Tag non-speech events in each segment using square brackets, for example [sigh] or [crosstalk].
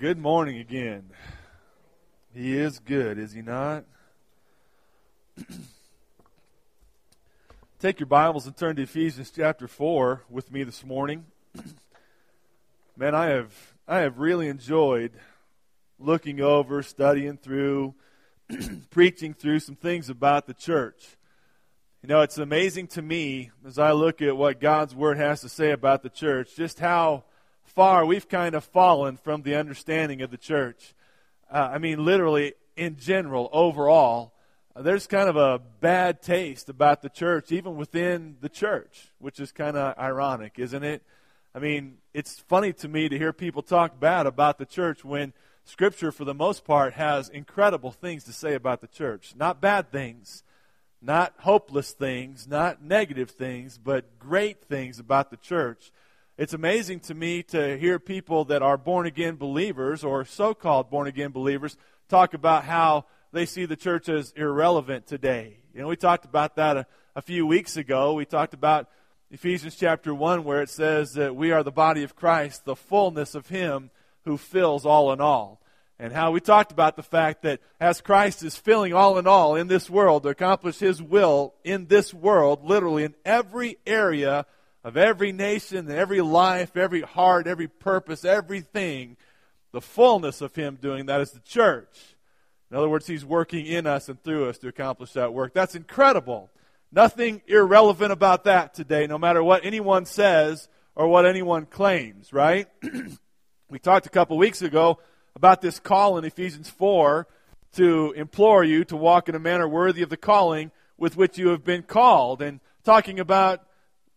Good morning again. He is good, is he not? Take your Bibles and turn to Ephesians chapter 4 with me this morning. Man, I have I have really enjoyed looking over, studying through, [clears throat] preaching through some things about the church. You know, it's amazing to me as I look at what God's word has to say about the church, just how far we've kind of fallen from the understanding of the church. Uh, I mean, literally, in general, overall, uh, there's kind of a bad taste about the church, even within the church, which is kind of ironic, isn't it? I mean, it's funny to me to hear people talk bad about the church when Scripture, for the most part, has incredible things to say about the church. Not bad things, not hopeless things, not negative things, but great things about the church. It's amazing to me to hear people that are born again believers or so called born again believers talk about how they see the church as irrelevant today. You know, we talked about that a, a few weeks ago. We talked about Ephesians chapter 1, where it says that we are the body of Christ, the fullness of Him who fills all in all. And how we talked about the fact that as Christ is filling all in all in this world to accomplish His will in this world, literally in every area of every nation, every life, every heart, every purpose, everything, the fullness of Him doing that is the church. In other words, He's working in us and through us to accomplish that work. That's incredible. Nothing irrelevant about that today, no matter what anyone says or what anyone claims, right? [clears throat] we talked a couple weeks ago about this call in Ephesians 4 to implore you to walk in a manner worthy of the calling with which you have been called, and talking about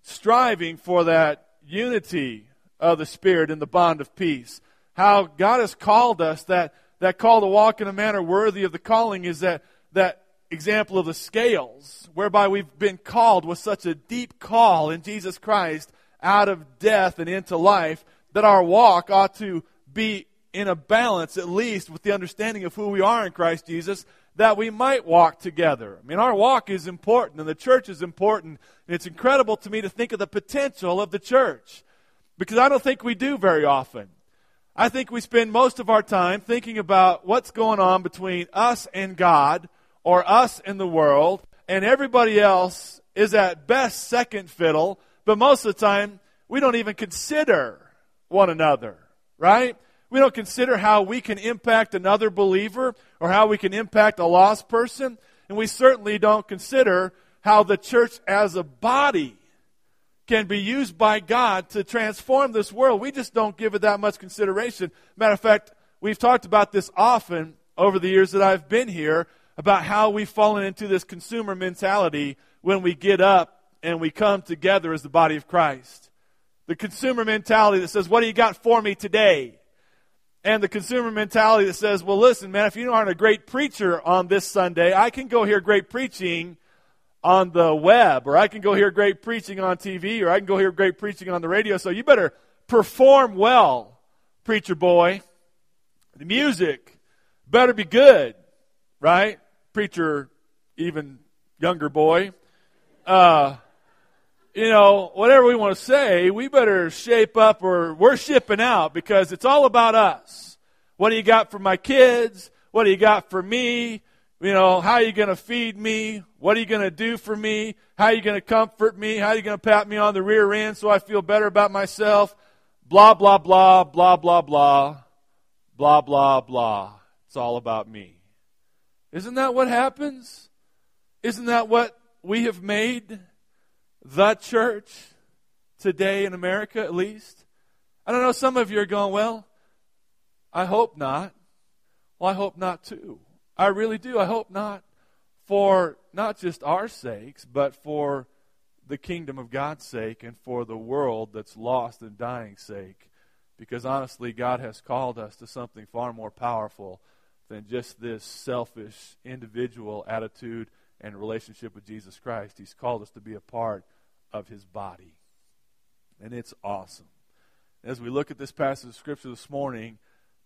striving for that unity of the Spirit in the bond of peace. How God has called us, that, that call to walk in a manner worthy of the calling is that, that example of the scales, whereby we've been called with such a deep call in Jesus Christ out of death and into life, that our walk ought to be in a balance, at least, with the understanding of who we are in Christ Jesus, that we might walk together. I mean, our walk is important, and the church is important, and it's incredible to me to think of the potential of the church because I don't think we do very often. I think we spend most of our time thinking about what's going on between us and God or us and the world, and everybody else is at best second fiddle, but most of the time we don't even consider one another, right? We don't consider how we can impact another believer or how we can impact a lost person. And we certainly don't consider how the church as a body can be used by God to transform this world. We just don't give it that much consideration. Matter of fact, we've talked about this often over the years that I've been here about how we've fallen into this consumer mentality when we get up and we come together as the body of Christ. The consumer mentality that says, What do you got for me today? and the consumer mentality that says, well, listen, man, if you aren't a great preacher on this Sunday, I can go hear great preaching on the web, or I can go hear great preaching on TV, or I can go hear great preaching on the radio. So you better perform well, preacher boy. The music better be good, right? Preacher, even younger boy. Uh, you know, whatever we want to say, we better shape up or we're shipping out because it's all about us. What do you got for my kids? What do you got for me? You know, how are you going to feed me? What are you going to do for me? How are you going to comfort me? How are you going to pat me on the rear end so I feel better about myself? Blah, blah, blah, blah, blah, blah, blah, blah, blah. It's all about me. Isn't that what happens? Isn't that what we have made? the church today in America, at least? I don't know, some of you are going, well, I hope not. Well, I hope not too. I really do. I hope not for not just our sakes, but for the kingdom of God's sake and for the world that's lost and dying sake. Because honestly, God has called us to something far more powerful than just this selfish individual attitude and relationship with Jesus Christ. He's called us to be a part of his body. And it's awesome. As we look at this passage of Scripture this morning,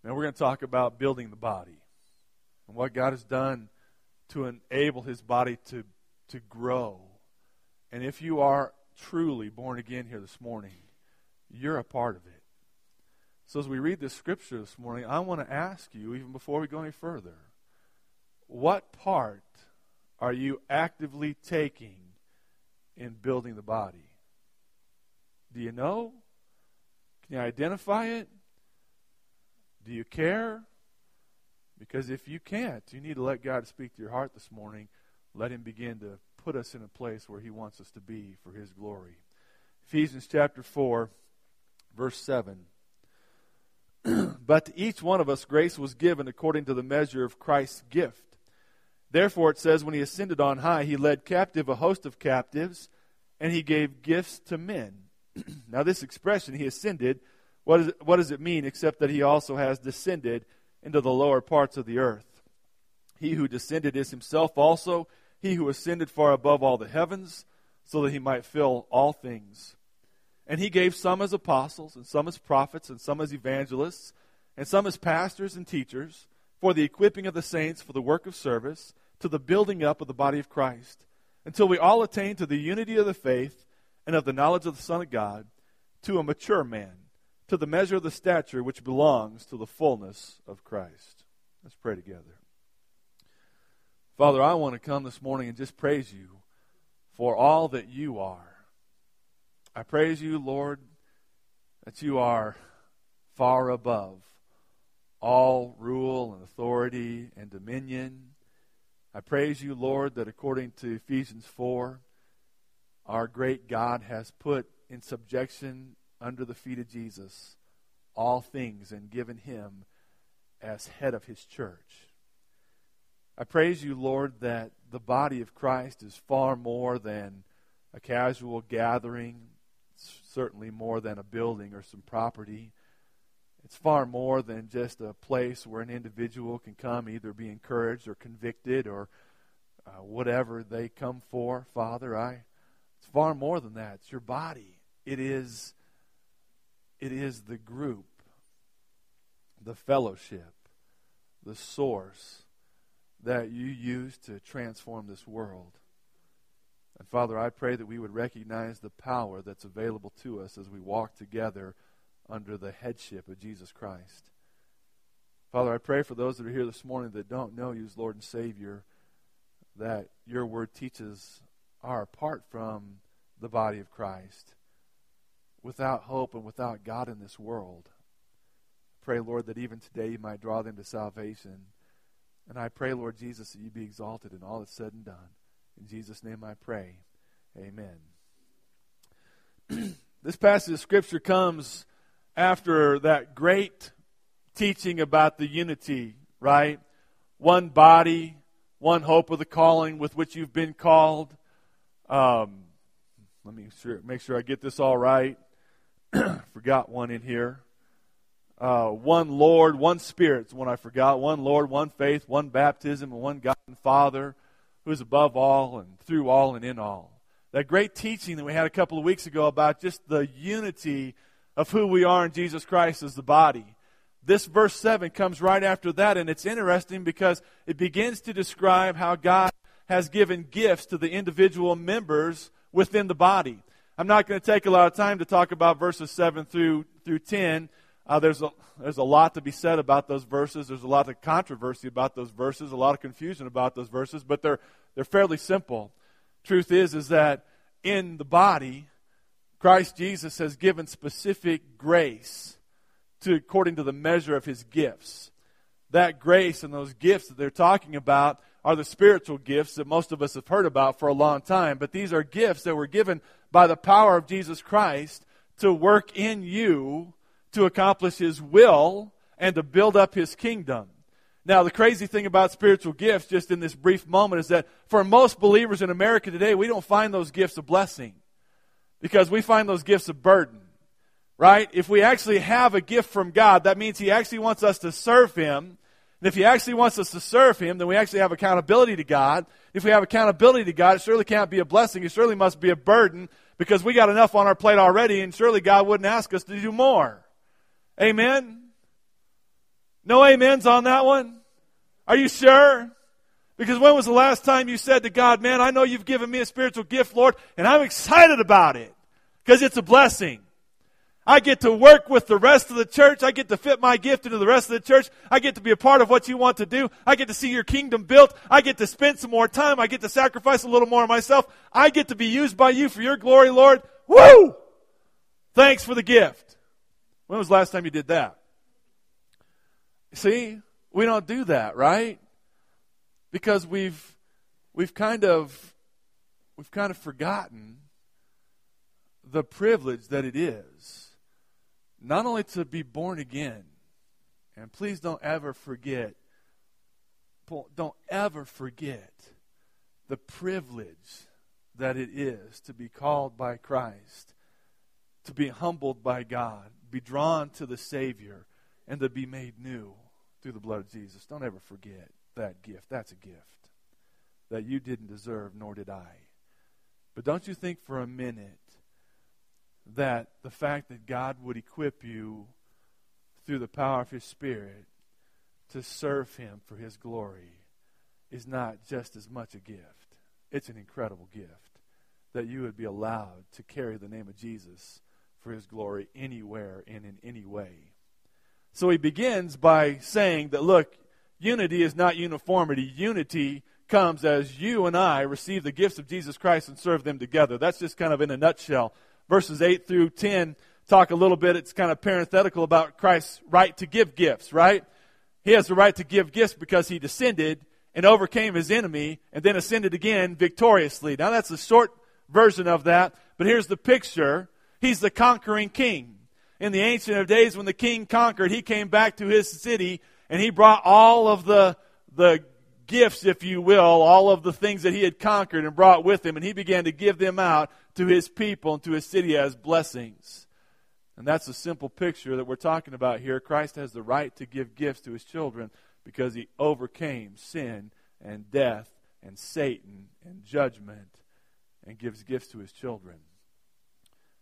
man, we're going to talk about building the body and what God has done to enable his body to, to grow. And if you are truly born again here this morning, you're a part of it. So, as we read this scripture this morning, I want to ask you, even before we go any further, what part are you actively taking in building the body? Do you know? Can you identify it? Do you care? Because if you can't, you need to let God speak to your heart this morning. Let Him begin to put us in a place where He wants us to be for His glory. Ephesians chapter 4, verse 7. [clears throat] but to each one of us grace was given according to the measure of Christ's gift. Therefore, it says, when he ascended on high, he led captive a host of captives, and he gave gifts to men. [clears throat] now, this expression, he ascended, what, is, what does it mean except that he also has descended into the lower parts of the earth? He who descended is himself also he who ascended far above all the heavens, so that he might fill all things. And he gave some as apostles, and some as prophets, and some as evangelists, and some as pastors and teachers, for the equipping of the saints for the work of service, to the building up of the body of Christ, until we all attain to the unity of the faith and of the knowledge of the Son of God, to a mature man, to the measure of the stature which belongs to the fullness of Christ. Let's pray together. Father, I want to come this morning and just praise you for all that you are. I praise you, Lord, that you are far above all rule and authority and dominion. I praise you, Lord, that according to Ephesians 4, our great God has put in subjection under the feet of Jesus all things and given him as head of his church. I praise you, Lord, that the body of Christ is far more than a casual gathering certainly more than a building or some property. It's far more than just a place where an individual can come, either be encouraged or convicted or uh, whatever they come for. Father, I. It's far more than that. It's your body. It is. It is the group, the fellowship, the source that you use to transform this world. And Father, I pray that we would recognize the power that's available to us as we walk together under the headship of Jesus Christ. Father, I pray for those that are here this morning that don't know you as Lord and Savior, that your word teaches are apart from the body of Christ, without hope and without God in this world. Pray, Lord, that even today you might draw them to salvation. And I pray, Lord Jesus, that you be exalted in all that's said and done. In Jesus' name I pray. Amen. [clears throat] this passage of Scripture comes after that great teaching about the unity, right? One body, one hope of the calling with which you've been called. Um, let me make sure I get this all right. [clears throat] forgot one in here. Uh, one Lord, one Spirit, one I forgot. One Lord, one faith, one baptism, and one God and Father who is above all and through all and in all. That great teaching that we had a couple of weeks ago about just the unity of who we are in Jesus Christ as the body. This verse 7 comes right after that, and it's interesting because it begins to describe how God has given gifts to the individual members within the body. I'm not going to take a lot of time to talk about verses 7 through, through 10 uh, there's, a, there's a lot to be said about those verses. There's a lot of controversy about those verses, a lot of confusion about those verses, but they're, they're fairly simple. Truth is, is that in the body, Christ Jesus has given specific grace to, according to the measure of his gifts. That grace and those gifts that they're talking about are the spiritual gifts that most of us have heard about for a long time. But these are gifts that were given by the power of Jesus Christ to work in you to accomplish His will and to build up His kingdom. Now, the crazy thing about spiritual gifts, just in this brief moment, is that for most believers in America today, we don't find those gifts a blessing because we find those gifts a burden. Right? If we actually have a gift from God, that means He actually wants us to serve Him. And if He actually wants us to serve Him, then we actually have accountability to God. If we have accountability to God, it surely can't be a blessing. It surely must be a burden because we got enough on our plate already, and surely God wouldn't ask us to do more. Amen? No amens on that one? Are you sure? Because when was the last time you said to God, Man, I know you've given me a spiritual gift, Lord, and I'm excited about it because it's a blessing? I get to work with the rest of the church. I get to fit my gift into the rest of the church. I get to be a part of what you want to do. I get to see your kingdom built. I get to spend some more time. I get to sacrifice a little more of myself. I get to be used by you for your glory, Lord. Woo! Thanks for the gift. When was the last time you did that? See, we don't do that, right? Because we've we've kind of we've kind of forgotten the privilege that it is not only to be born again, and please don't ever forget, don't ever forget the privilege that it is to be called by Christ, to be humbled by God, be drawn to the Savior, and to be made new through the blood of Jesus. Don't ever forget that gift. That's a gift that you didn't deserve, nor did I. But don't you think for a minute that the fact that God would equip you through the power of His Spirit to serve Him for His glory is not just as much a gift. It's an incredible gift that you would be allowed to carry the name of Jesus for His glory anywhere and in any way. So he begins by saying that, look, unity is not uniformity. Unity comes as you and I receive the gifts of Jesus Christ and serve them together. That's just kind of in a nutshell verses 8 through 10 talk a little bit, it's kind of parenthetical about Christ's right to give gifts, right? He has the right to give gifts because he descended and overcame his enemy and then ascended again victoriously. Now that's a short version of that, but here's the picture. He's the conquering king. In the ancient of days when the king conquered, he came back to his city and he brought all of the, the gifts, if you will, all of the things that he had conquered and brought with him, and he began to give them out to his people and to his city as blessings. And that's a simple picture that we're talking about here. Christ has the right to give gifts to his children because he overcame sin and death and Satan and judgment and gives gifts to his children.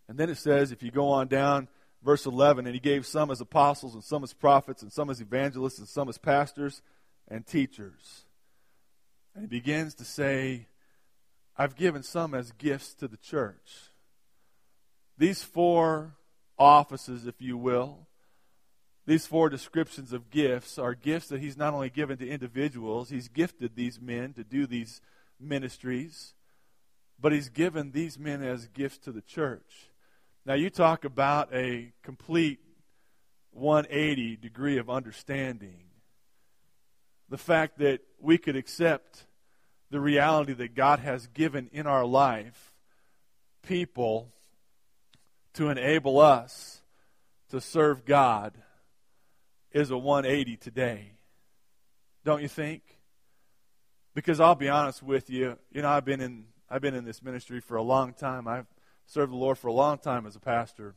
And then it says, if you go on down, verse 11, and he gave some as apostles and some as prophets and some as evangelists and some as pastors and teachers. And he begins to say, I've given some as gifts to the church. These four offices, if you will, these four descriptions of gifts are gifts that he's not only given to individuals, he's gifted these men to do these ministries, but he's given these men as gifts to the church. Now, you talk about a complete 180 degree of understanding the fact that we could accept the reality that God has given in our life people to enable us to serve God is a 180 today. Don't you think? Because I'll be honest with you, you know, I've been in I've been in this ministry for a long time. I've served the Lord for a long time as a pastor.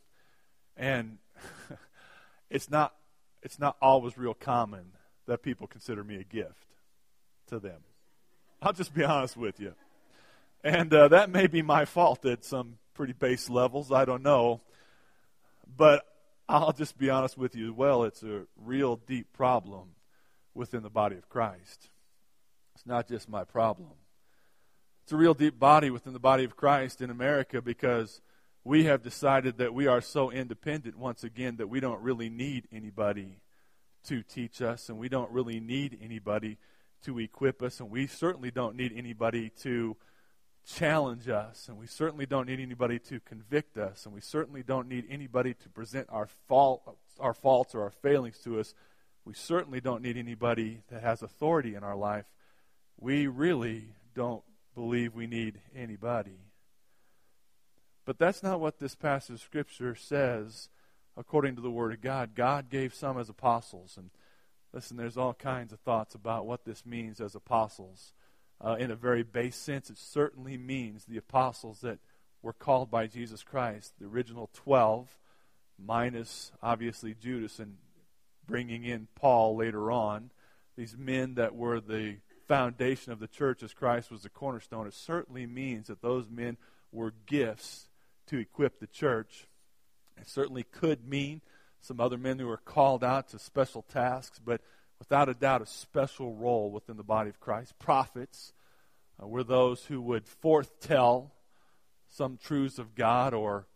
And [laughs] it's not it's not always real common that people consider me a gift to them. I'll just be honest with you. And uh, that may be my fault at some pretty base levels. I don't know. But I'll just be honest with you as well. It's a real deep problem within the body of Christ. It's not just my problem. It's a real deep body within the body of Christ in America because we have decided that we are so independent once again that we don't really need anybody to teach us, and we don't really need anybody to equip us, and we certainly don't need anybody to challenge us, and we certainly don't need anybody to convict us, and we certainly don't need anybody to present our fault, our faults or our failings to us. We certainly don't need anybody that has authority in our life. We really don't believe we need anybody. But that's not what this passage of Scripture says according to the Word of God. God gave some as apostles. And listen, there's all kinds of thoughts about what this means as apostles. Uh, in a very base sense, it certainly means the apostles that were called by Jesus Christ, the original 12, minus obviously Judas and bringing in Paul later on. These men that were the foundation of the church as Christ was the cornerstone. It certainly means that those men were gifts to equip the church it certainly could mean some other men who were called out to special tasks, but without a doubt, a special role within the body of Christ. Prophets uh, were those who would foretell some truths of God or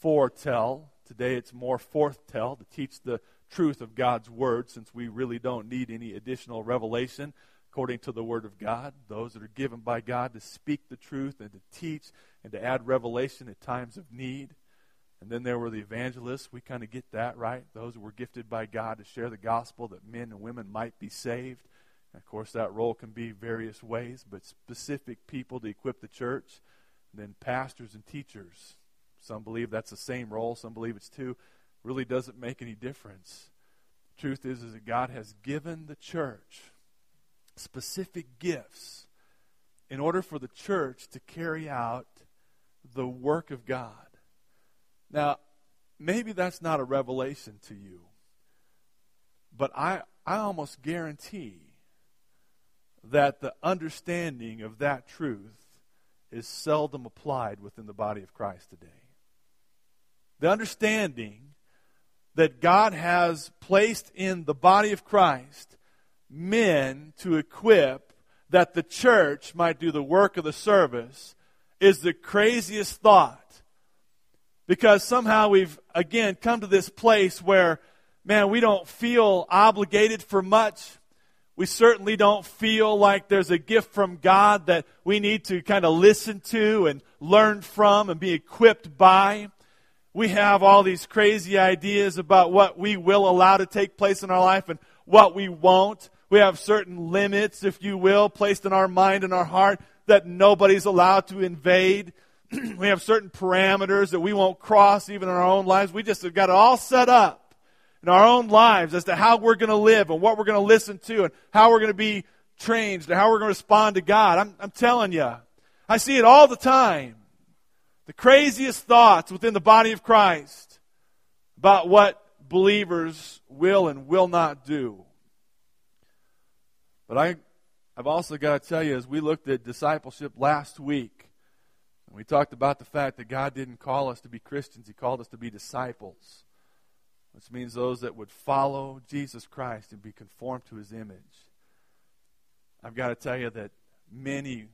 foretell Today it's more foretell to teach the truth of God's word since we really don't need any additional revelation according to the word of God. Those that are given by God to speak the truth and to teach and to add revelation at times of need. And then there were the evangelists. We kind of get that, right? Those who were gifted by God to share the gospel that men and women might be saved. And of course, that role can be various ways, but specific people to equip the church. And then pastors and teachers. Some believe that's the same role, some believe it's two. Really doesn't make any difference. Truth is, is that God has given the church specific gifts in order for the church to carry out the work of God. Now, maybe that's not a revelation to you, but I, I almost guarantee that the understanding of that truth is seldom applied within the body of Christ today. The understanding that God has placed in the body of Christ men to equip that the church might do the work of the service is the craziest thought because somehow we've, again, come to this place where, man, we don't feel obligated for much. We certainly don't feel like there's a gift from God that we need to kind of listen to and learn from and be equipped by. We have all these crazy ideas about what we will allow to take place in our life and what we won't. We have certain limits, if you will, placed in our mind and our heart that nobody's allowed to invade. [clears throat] we have certain parameters that we won't cross even in our own lives. We just have got it all set up in our own lives as to how we're going to live and what we're going to listen to and how we're going to be trained and how we're going to respond to God. I'm, I'm telling you, I see it all the time. The craziest thoughts within the body of Christ about what believers will and will not do. But I, I've also got to tell you, as we looked at discipleship last week, we talked about the fact that God didn't call us to be Christians, He called us to be disciples, which means those that would follow Jesus Christ and be conformed to His image. I've got to tell you that many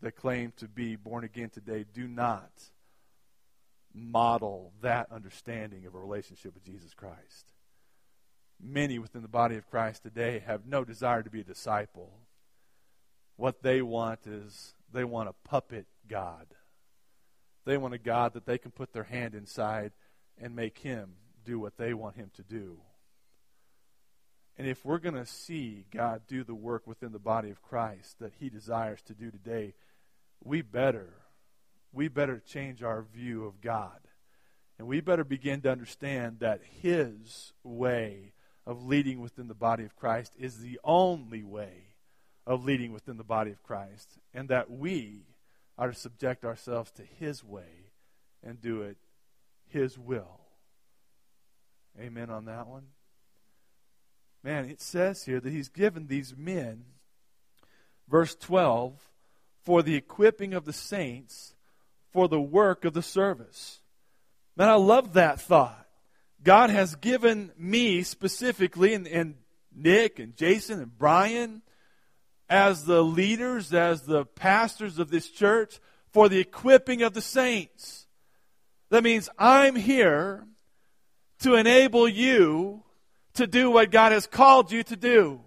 that claim to be born again today do not model that understanding of a relationship with Jesus Christ. Many within the body of Christ today have no desire to be a disciple. What they want is they want a puppet God. They want a God that they can put their hand inside and make him do what they want him to do. And if we're going to see God do the work within the body of Christ that he desires to do today, we better we better change our view of God. And we better begin to understand that his way of leading within the body of Christ is the only way of leading within the body of Christ and that we are to subject ourselves to His way and do it His will. Amen on that one? Man, it says here that He's given these men, verse 12, for the equipping of the saints for the work of the service. Man, I love that thought. God has given me specifically, and, and Nick and Jason and Brian, as the leaders, as the pastors of this church, for the equipping of the saints. That means I'm here to enable you to do what God has called you to do.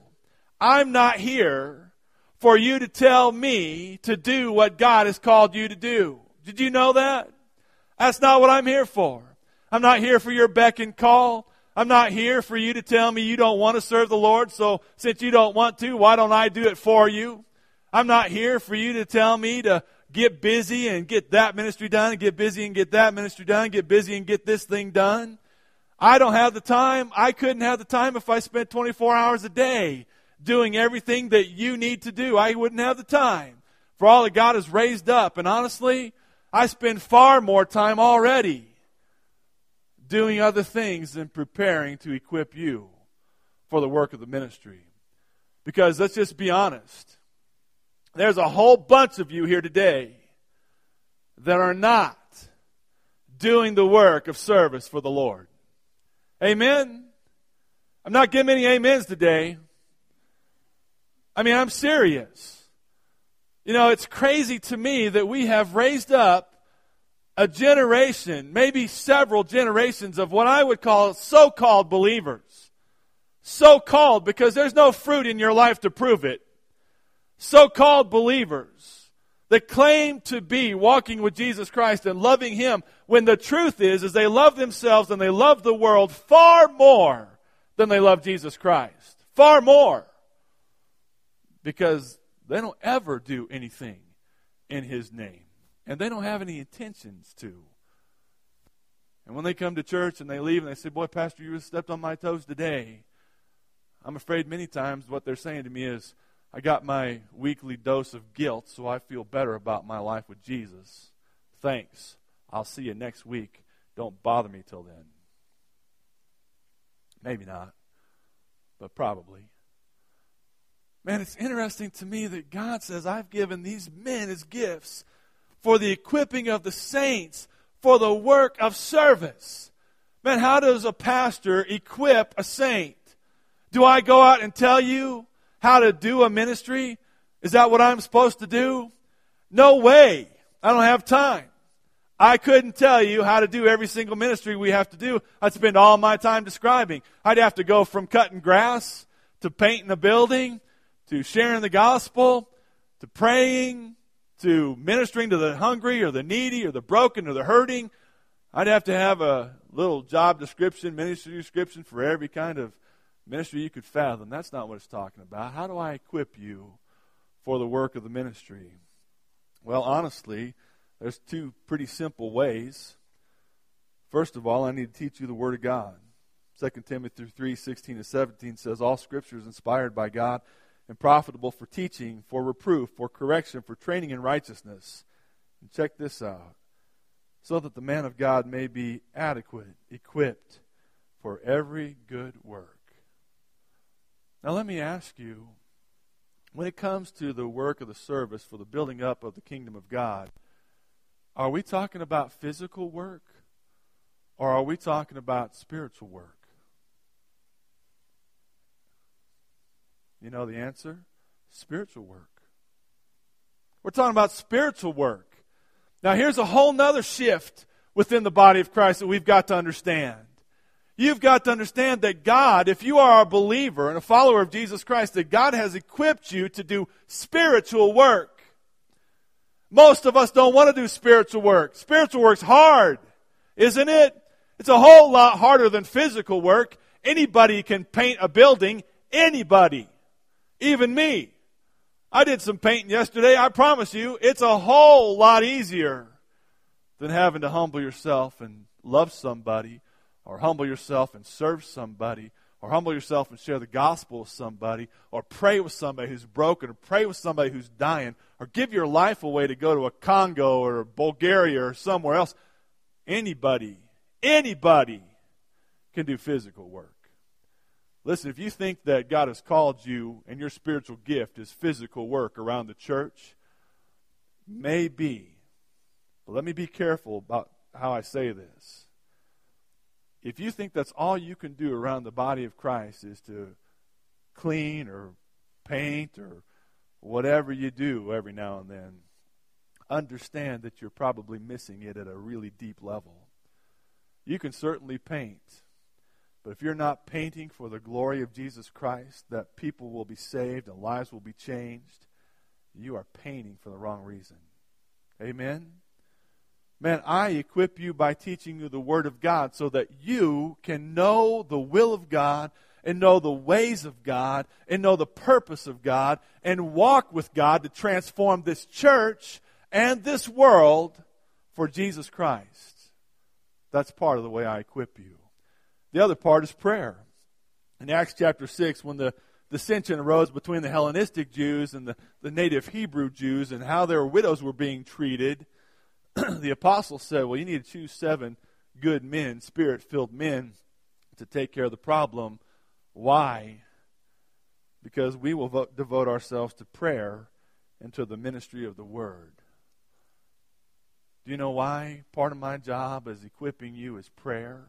I'm not here for you to tell me to do what God has called you to do. Did you know that? That's not what I'm here for. I'm not here for your beck and call. I'm not here for you to tell me you don't want to serve the Lord, so since you don't want to, why don't I do it for you? I'm not here for you to tell me to get busy and get that ministry done, and get busy and get that ministry done, get busy and get this thing done. I don't have the time. I couldn't have the time if I spent 24 hours a day doing everything that you need to do. I wouldn't have the time for all that God has raised up. And honestly, I spend far more time already doing other things than preparing to equip you for the work of the ministry. Because let's just be honest. There's a whole bunch of you here today that are not doing the work of service for the Lord. Amen? I'm not getting any amens today. I mean, I'm serious. You know, it's crazy to me that we have raised up a generation, maybe several generations of what I would call so called believers. So called because there's no fruit in your life to prove it. So called believers that claim to be walking with Jesus Christ and loving Him when the truth is, is they love themselves and they love the world far more than they love Jesus Christ. Far more. Because they don't ever do anything in His name and they don't have any intentions to. And when they come to church and they leave and they say, Boy, Pastor, you stepped on my toes today, I'm afraid many times what they're saying to me is, I got my weekly dose of guilt, so I feel better about my life with Jesus. Thanks. I'll see you next week. Don't bother me till then. Maybe not, but probably. Man, it's interesting to me that God says, I've given these men as gifts for the equipping of the saints for the work of service. Man, how does a pastor equip a saint? Do I go out and tell you how to do a ministry? Is that what I'm supposed to do? No way. I don't have time. I couldn't tell you how to do every single ministry we have to do. I'd spend all my time describing. I'd have to go from cutting grass to painting a building to sharing the gospel to praying to ministering to the hungry or the needy or the broken or the hurting. I'd have to have a little job description, ministry description for every kind of ministry you could fathom. That's not what it's talking about. How do I equip you for the work of the ministry? Well, honestly, there's two pretty simple ways. First of all, I need to teach you the Word of God. 2 Timothy 3 16 and 17 says, All Scripture is inspired by God and profitable for teaching, for reproof, for correction, for training in righteousness. And check this out so that the man of God may be adequate, equipped for every good work. Now, let me ask you when it comes to the work of the service for the building up of the kingdom of God, are we talking about physical work or are we talking about spiritual work? You know the answer? Spiritual work. We're talking about spiritual work. Now, here's a whole nother shift within the body of Christ that we've got to understand. You've got to understand that God, if you are a believer and a follower of Jesus Christ, that God has equipped you to do spiritual work. Most of us don't want to do spiritual work. Spiritual work's hard, isn't it? It's a whole lot harder than physical work. Anybody can paint a building. Anybody. Even me. I did some painting yesterday. I promise you, it's a whole lot easier than having to humble yourself and love somebody, or humble yourself and serve somebody, or humble yourself and share the gospel with somebody, or pray with somebody who's broken, or pray with somebody who's dying, or give your life away to go to a Congo or Bulgaria or somewhere else. Anybody, anybody can do physical work. Listen, if you think that God has called you and your spiritual gift is physical work around the church, maybe. But let me be careful about how I say this. If you think that's all you can do around the body of Christ is to clean or paint or whatever you do every now and then, understand that you're probably missing it at a really deep level. You can certainly paint but if you're not painting for the glory of Jesus Christ, that people will be saved and lives will be changed, you are painting for the wrong reason. Amen? Man, I equip you by teaching you the Word of God so that you can know the will of God and know the ways of God and know the purpose of God and walk with God to transform this church and this world for Jesus Christ. That's part of the way I equip you. The other part is prayer. In Acts chapter 6, when the dissension arose between the Hellenistic Jews and the, the native Hebrew Jews and how their widows were being treated, [clears throat] the apostles said, Well, you need to choose seven good men, spirit filled men, to take care of the problem. Why? Because we will vote, devote ourselves to prayer and to the ministry of the word. Do you know why? Part of my job as equipping you is prayer.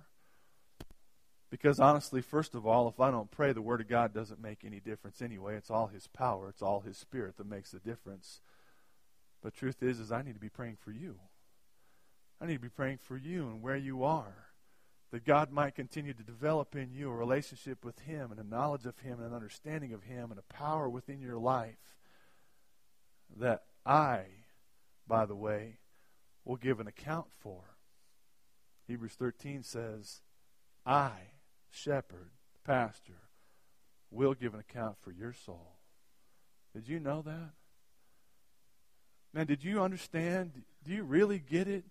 Because honestly, first of all, if I don't pray, the Word of God doesn't make any difference anyway. It's all His power, it's all His Spirit that makes the difference. But truth is, is I need to be praying for you. I need to be praying for you and where you are. That God might continue to develop in you a relationship with Him and a knowledge of Him and an understanding of Him and a power within your life that I, by the way, will give an account for. Hebrews 13 says, I, shepherd, pastor, will give an account for your soul. Did you know that? Man, did you understand? Do you really get it?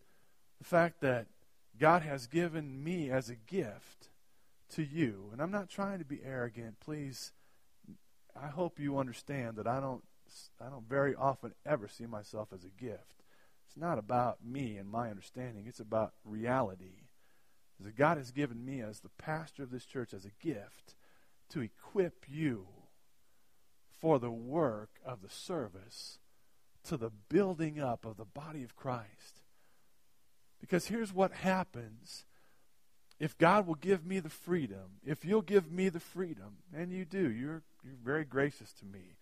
The fact that God has given me as a gift to you. And I'm not trying to be arrogant. Please, I hope you understand that I don't I don't very often ever see myself as a gift. It's not about me and my understanding. It's about reality. That God has given me as the pastor of this church as a gift to equip you for the work of the service to the building up of the body of Christ. Because here's what happens if God will give me the freedom, if you'll give me the freedom, and you do, you're, you're very gracious to me,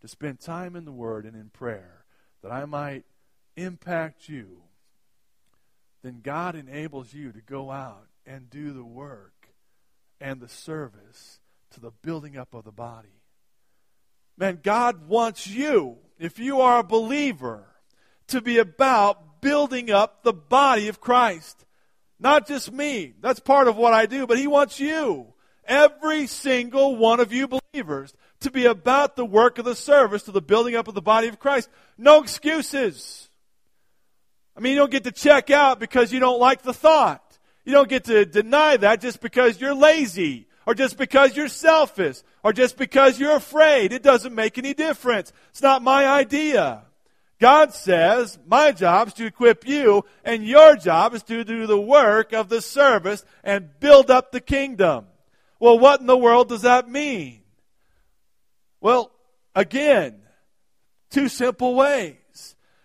to spend time in the Word and in prayer, that I might impact you, then God enables you to go out and do the work and the service to the building up of the body. Man, God wants you, if you are a believer, to be about building up the body of Christ. Not just me. That's part of what I do, but He wants you, every single one of you believers, to be about the work of the service to the building up of the body of Christ. No excuses. I mean, you don't get to check out because you don't like the thought. You don't get to deny that just because you're lazy or just because you're selfish, or just because you're afraid. It doesn't make any difference. It's not my idea. God says, my job is to equip you, and your job is to do the work of the service and build up the kingdom. Well, what in the world does that mean? Well, again, two simple ways.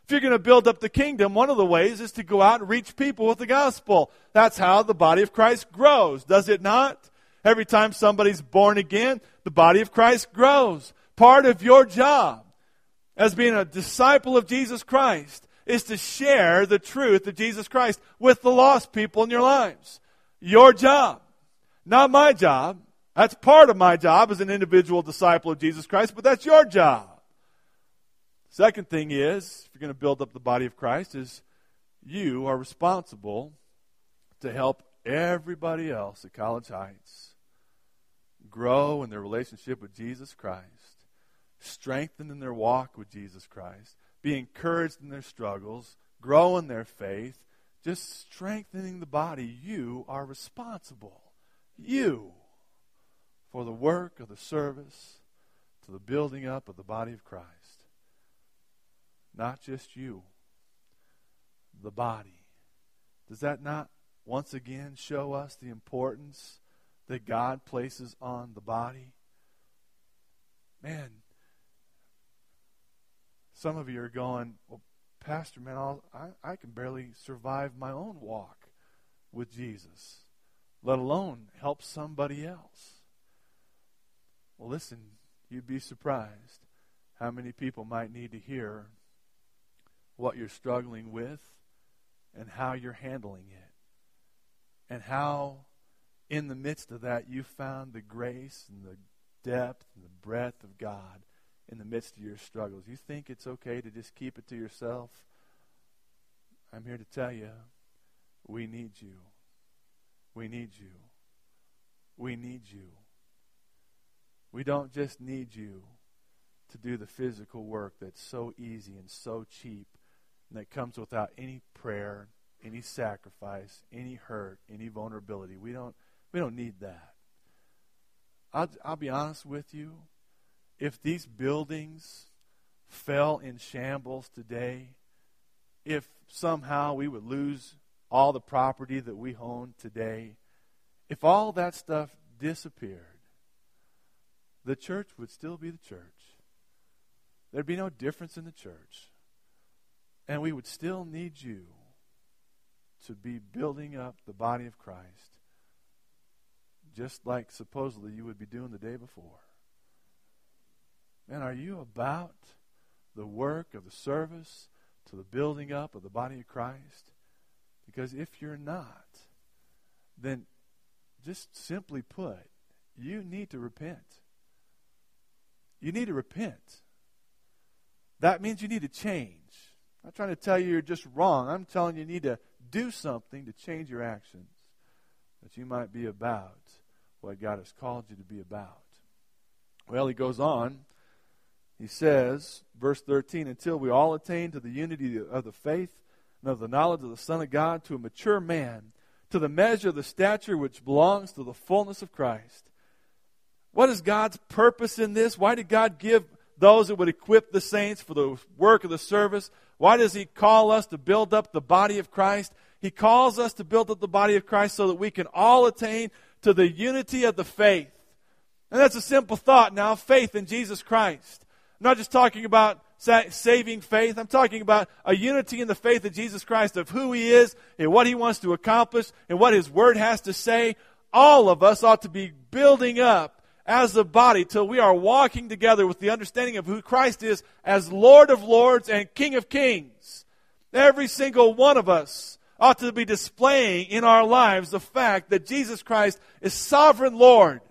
If you're going to build up the kingdom, one of the ways is to go out and reach people with the gospel. That's how the body of Christ grows, does it not? Every time somebody's born again, the body of Christ grows. Part of your job as being a disciple of Jesus Christ is to share the truth of Jesus Christ with the lost people in your lives. Your job, not my job. That's part of my job as an individual disciple of Jesus Christ, but that's your job. Second thing is, if you're going to build up the body of Christ, is you are responsible to help everybody else at College Heights grow in their relationship with Jesus Christ, strengthen in their walk with Jesus Christ, be encouraged in their struggles, grow in their faith, just strengthening the body. You are responsible. You for the work of the service to the building up of the body of Christ. Not just you, the body. Does that not once again show us the importance that God places on the body. Man, some of you are going, well, Pastor, man, I'll, I, I can barely survive my own walk with Jesus, let alone help somebody else. Well, listen, you'd be surprised how many people might need to hear what you're struggling with and how you're handling it and how in the midst of that, you found the grace and the depth and the breadth of God in the midst of your struggles. You think it's okay to just keep it to yourself? I'm here to tell you, we need you. We need you. We need you. We don't just need you to do the physical work that's so easy and so cheap that comes without any prayer, any sacrifice, any hurt, any vulnerability. We don't we don't need that. I'll, I'll be honest with you. If these buildings fell in shambles today, if somehow we would lose all the property that we own today, if all that stuff disappeared, the church would still be the church. There'd be no difference in the church. And we would still need you to be building up the body of Christ just like supposedly you would be doing the day before. Man, are you about the work of the service to the building up of the body of Christ? Because if you're not, then just simply put, you need to repent. You need to repent. That means you need to change. I'm not trying to tell you you're just wrong. I'm telling you you need to do something to change your actions that you might be about what God has called you to be about. Well, he goes on. He says, verse 13, until we all attain to the unity of the faith and of the knowledge of the Son of God, to a mature man, to the measure of the stature which belongs to the fullness of Christ. What is God's purpose in this? Why did God give those that would equip the saints for the work of the service? Why does He call us to build up the body of Christ? He calls us to build up the body of Christ so that we can all attain to the unity of the faith. And that's a simple thought now faith in Jesus Christ. I'm not just talking about saving faith. I'm talking about a unity in the faith of Jesus Christ of who He is and what He wants to accomplish and what His Word has to say. All of us ought to be building up as a body till we are walking together with the understanding of who Christ is as Lord of Lords and King of Kings. Every single one of us ought to be displaying in our lives the fact that Jesus Christ is sovereign Lord,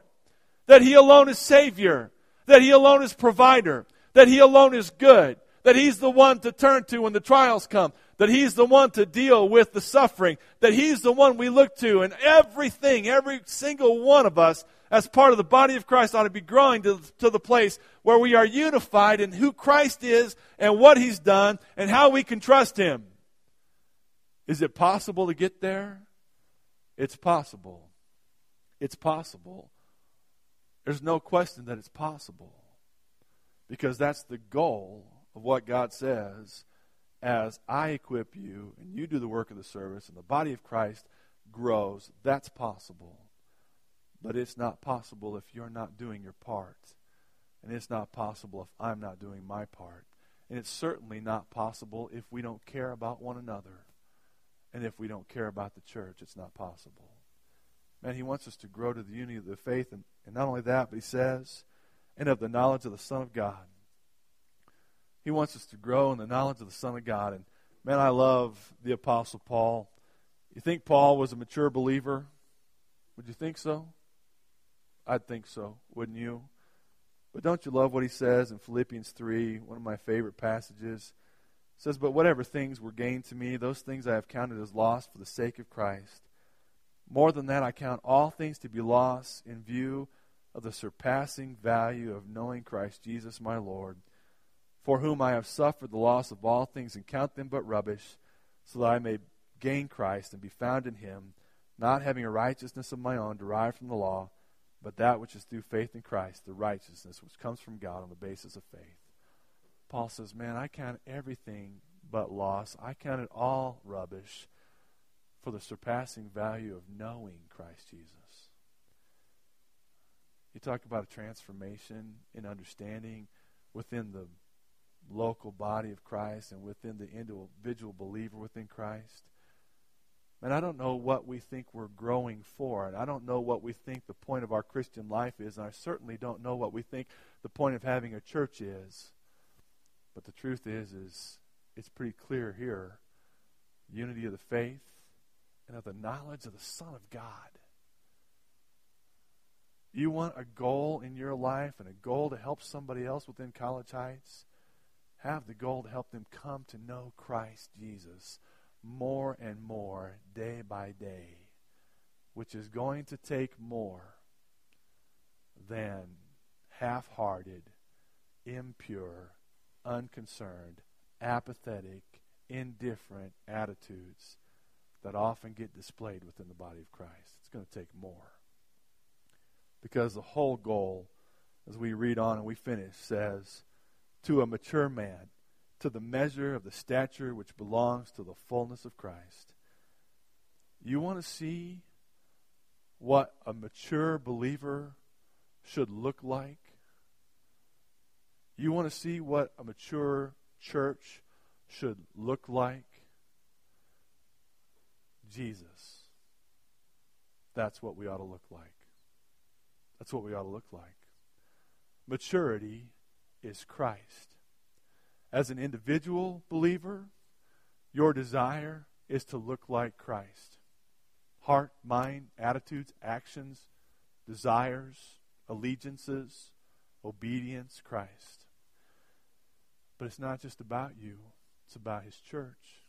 that He alone is Savior, that He alone is provider, that He alone is good, that He's the one to turn to when the trials come, that He's the one to deal with the suffering, that He's the one we look to, and everything, every single one of us, as part of the body of Christ, ought to be growing to, to the place where we are unified in who Christ is and what He's done and how we can trust Him. Is it possible to get there? It's possible. It's possible. There's no question that it's possible because that's the goal of what God says as I equip you and you do the work of the service and the body of Christ grows. That's possible. But it's not possible if you're not doing your part. And it's not possible if I'm not doing my part. And it's certainly not possible if we don't care about one another. And if we don't care about the church, it's not possible. Man, he wants us to grow to the unity of the faith. And, and not only that, but he says, and of the knowledge of the Son of God. He wants us to grow in the knowledge of the Son of God. And man, I love the Apostle Paul. You think Paul was a mature believer? Would you think so? I'd think so, wouldn't you? But don't you love what he says in Philippians 3, one of my favorite passages? It says, But whatever things were gained to me, those things I have counted as loss for the sake of Christ. More than that, I count all things to be lost in view of the surpassing value of knowing Christ Jesus my Lord, for whom I have suffered the loss of all things and count them but rubbish, so that I may gain Christ and be found in him, not having a righteousness of my own derived from the law, but that which is through faith in Christ, the righteousness which comes from God on the basis of faith. Paul says, Man, I count everything but loss. I count it all rubbish for the surpassing value of knowing Christ Jesus. You talk about a transformation in understanding within the local body of Christ and within the individual believer within Christ. And I don't know what we think we're growing for, and I don't know what we think the point of our Christian life is, and I certainly don't know what we think the point of having a church is. But the truth is, is it's pretty clear here. Unity of the faith and of the knowledge of the Son of God. You want a goal in your life and a goal to help somebody else within College Heights? Have the goal to help them come to know Christ Jesus more and more day by day, which is going to take more than half hearted, impure, unconcerned, apathetic, indifferent attitudes that often get displayed within the body of Christ. It's going to take more. Because the whole goal, as we read on and we finish, says, To a mature man, to the measure of the stature which belongs to the fullness of Christ. You want to see what a mature believer should look like? You want to see what a mature church should look like? Jesus. That's what we ought to look like. That's what we ought to look like. Maturity is Christ. As an individual believer, your desire is to look like Christ. Heart, mind, attitudes, actions, desires, allegiances, obedience, Christ. But it's not just about you, it's about His church.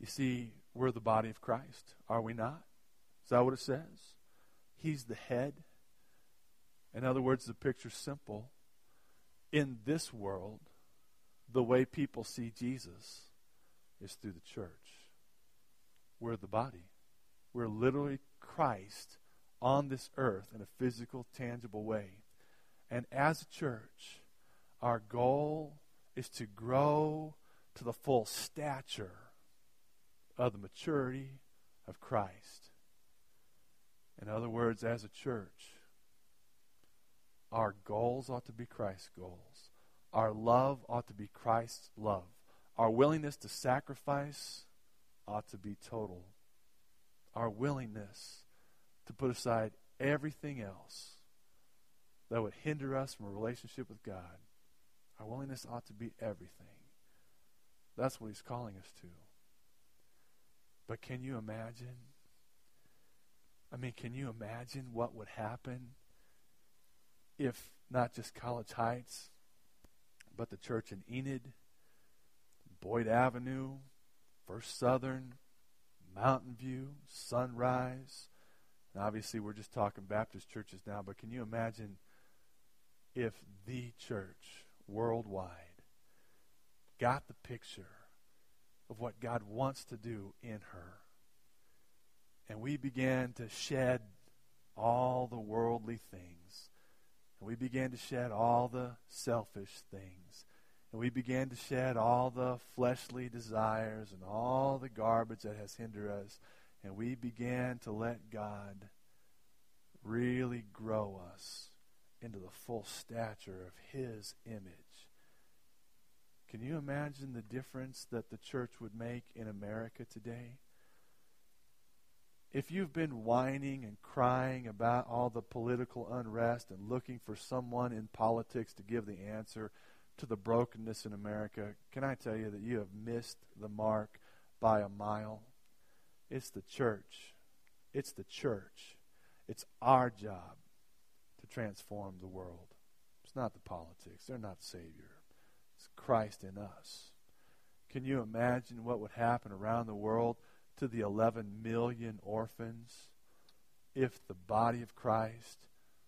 You see, we're the body of Christ, are we not? Is that what it says? He's the head. In other words, the picture's simple. In this world, the way people see Jesus is through the church. We're the body. We're literally Christ on this earth in a physical, tangible way. And as a church, our goal is to grow to the full stature of the maturity of Christ. In other words, as a church, our goals ought to be Christ's goals. Our love ought to be Christ's love. Our willingness to sacrifice ought to be total. Our willingness to put aside everything else that would hinder us from a relationship with God, our willingness ought to be everything. That's what He's calling us to. But can you imagine? I mean, can you imagine what would happen if not just College Heights, but the church in Enid, Boyd Avenue, First Southern, Mountain View, Sunrise. And obviously, we're just talking Baptist churches now, but can you imagine if the church worldwide got the picture of what God wants to do in her? And we began to shed all the worldly things. And we began to shed all the selfish things. And we began to shed all the fleshly desires and all the garbage that has hindered us. And we began to let God really grow us into the full stature of His image. Can you imagine the difference that the church would make in America today? If you've been whining and crying about all the political unrest and looking for someone in politics to give the answer, to the brokenness in America, can I tell you that you have missed the mark by a mile? It's the church. It's the church. It's our job to transform the world. It's not the politics. They're not Savior. It's Christ in us. Can you imagine what would happen around the world to the 11 million orphans if the body of Christ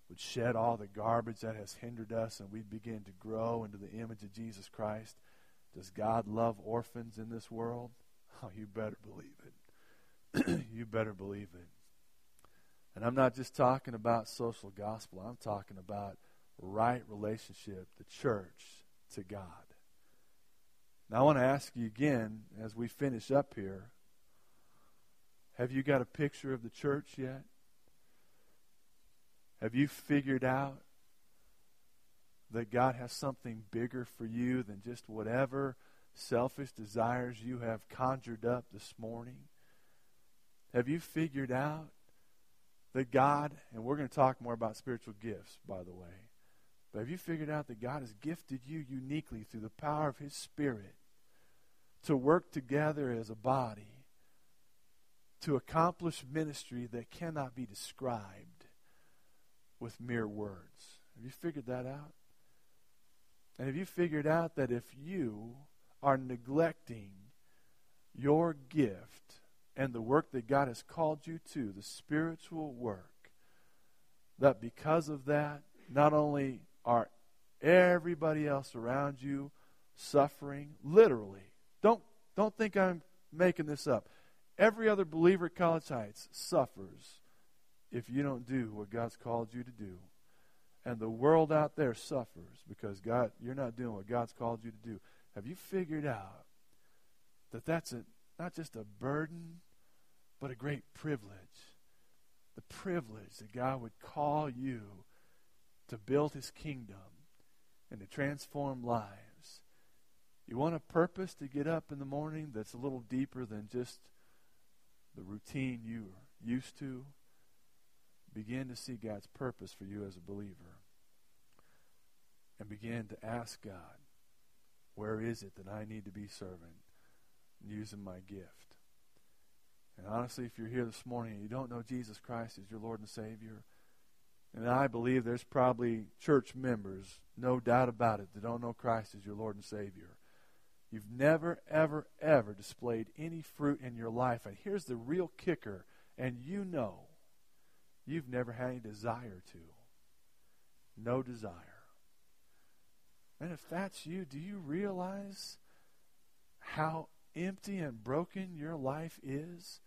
would shed all the garbage that has hindered us and we'd begin to grow into the image of Jesus Christ. Does God love orphans in this world? [laughs] Oh, you better believe it. [clears throat] you better believe it. And I'm not just talking about social gospel, I'm talking about right relationship, the church to God. Now, I want to ask you again as we finish up here have you got a picture of the church yet? Have you figured out that God has something bigger for you than just whatever selfish desires you have conjured up this morning? Have you figured out that God, and we're going to talk more about spiritual gifts, by the way, but have you figured out that God has gifted you uniquely through the power of His Spirit to work together as a body to accomplish ministry that cannot be described? with mere words. Have you figured that out? And have you figured out that if you are neglecting your gift and the work that God has called you to, the spiritual work, that because of that, not only are everybody else around you suffering, literally, don't, don't think I'm making this up. Every other believer at College Heights suffers if you don't do what God's called you to do. And the world out there suffers because God, you're not doing what God's called you to do. Have you figured out that that's a, not just a burden, but a great privilege? The privilege that God would call you to build his kingdom and to transform lives. You want a purpose to get up in the morning that's a little deeper than just the routine you're used to? begin to see God's purpose for you as a believer and begin to ask God, where is it that I need to be serving? using my gift. And honestly, if you're here this morning and you don't know Jesus Christ as your Lord and Savior, and I believe there's probably church members, no doubt about it, that don't know Christ as your Lord and Savior. You've never, ever, ever displayed any fruit in your life. And here's the real kicker, and you know you've never had any desire to. No desire. And if that's you, do you realize how empty and broken your life is?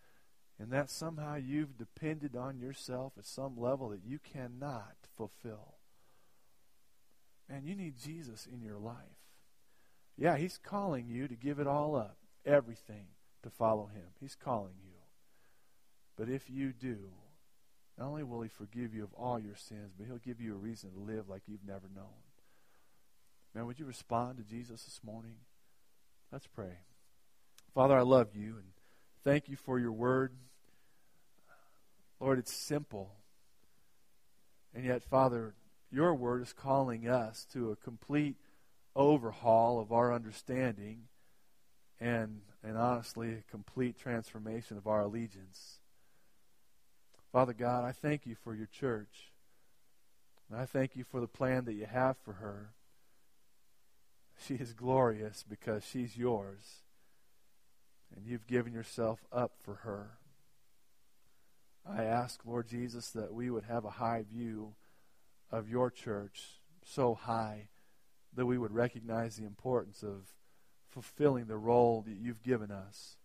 And that somehow you've depended on yourself at some level that you cannot fulfill. And you need Jesus in your life. Yeah, He's calling you to give it all up, everything, to follow Him. He's calling you. But if you do, not only will He forgive you of all your sins, but He'll give you a reason to live like you've never known. Man, would you respond to Jesus this morning? Let's pray. Father, I love you and thank you for your word. Lord, it's simple. And yet, Father, your word is calling us to a complete overhaul of our understanding and, and honestly, a complete transformation of our allegiance. Father God, I thank you for your church. And I thank you for the plan that you have for her. She is glorious because she's yours. And you've given yourself up for her. I ask, Lord Jesus, that we would have a high view of your church, so high that we would recognize the importance of fulfilling the role that you've given us.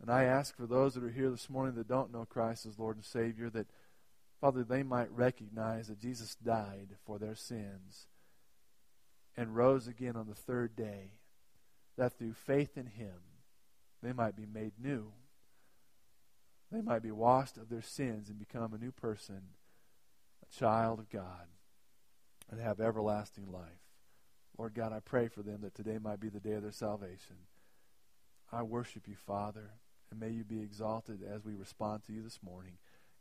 And I ask for those that are here this morning that don't know Christ as Lord and Savior that, Father, they might recognize that Jesus died for their sins and rose again on the third day, that through faith in him they might be made new. They might be washed of their sins and become a new person, a child of God, and have everlasting life. Lord God, I pray for them that today might be the day of their salvation. I worship you, Father, and may you be exalted as we respond to you this morning.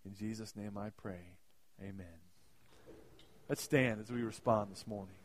In Jesus' name I pray. Amen. Let's stand as we respond this morning.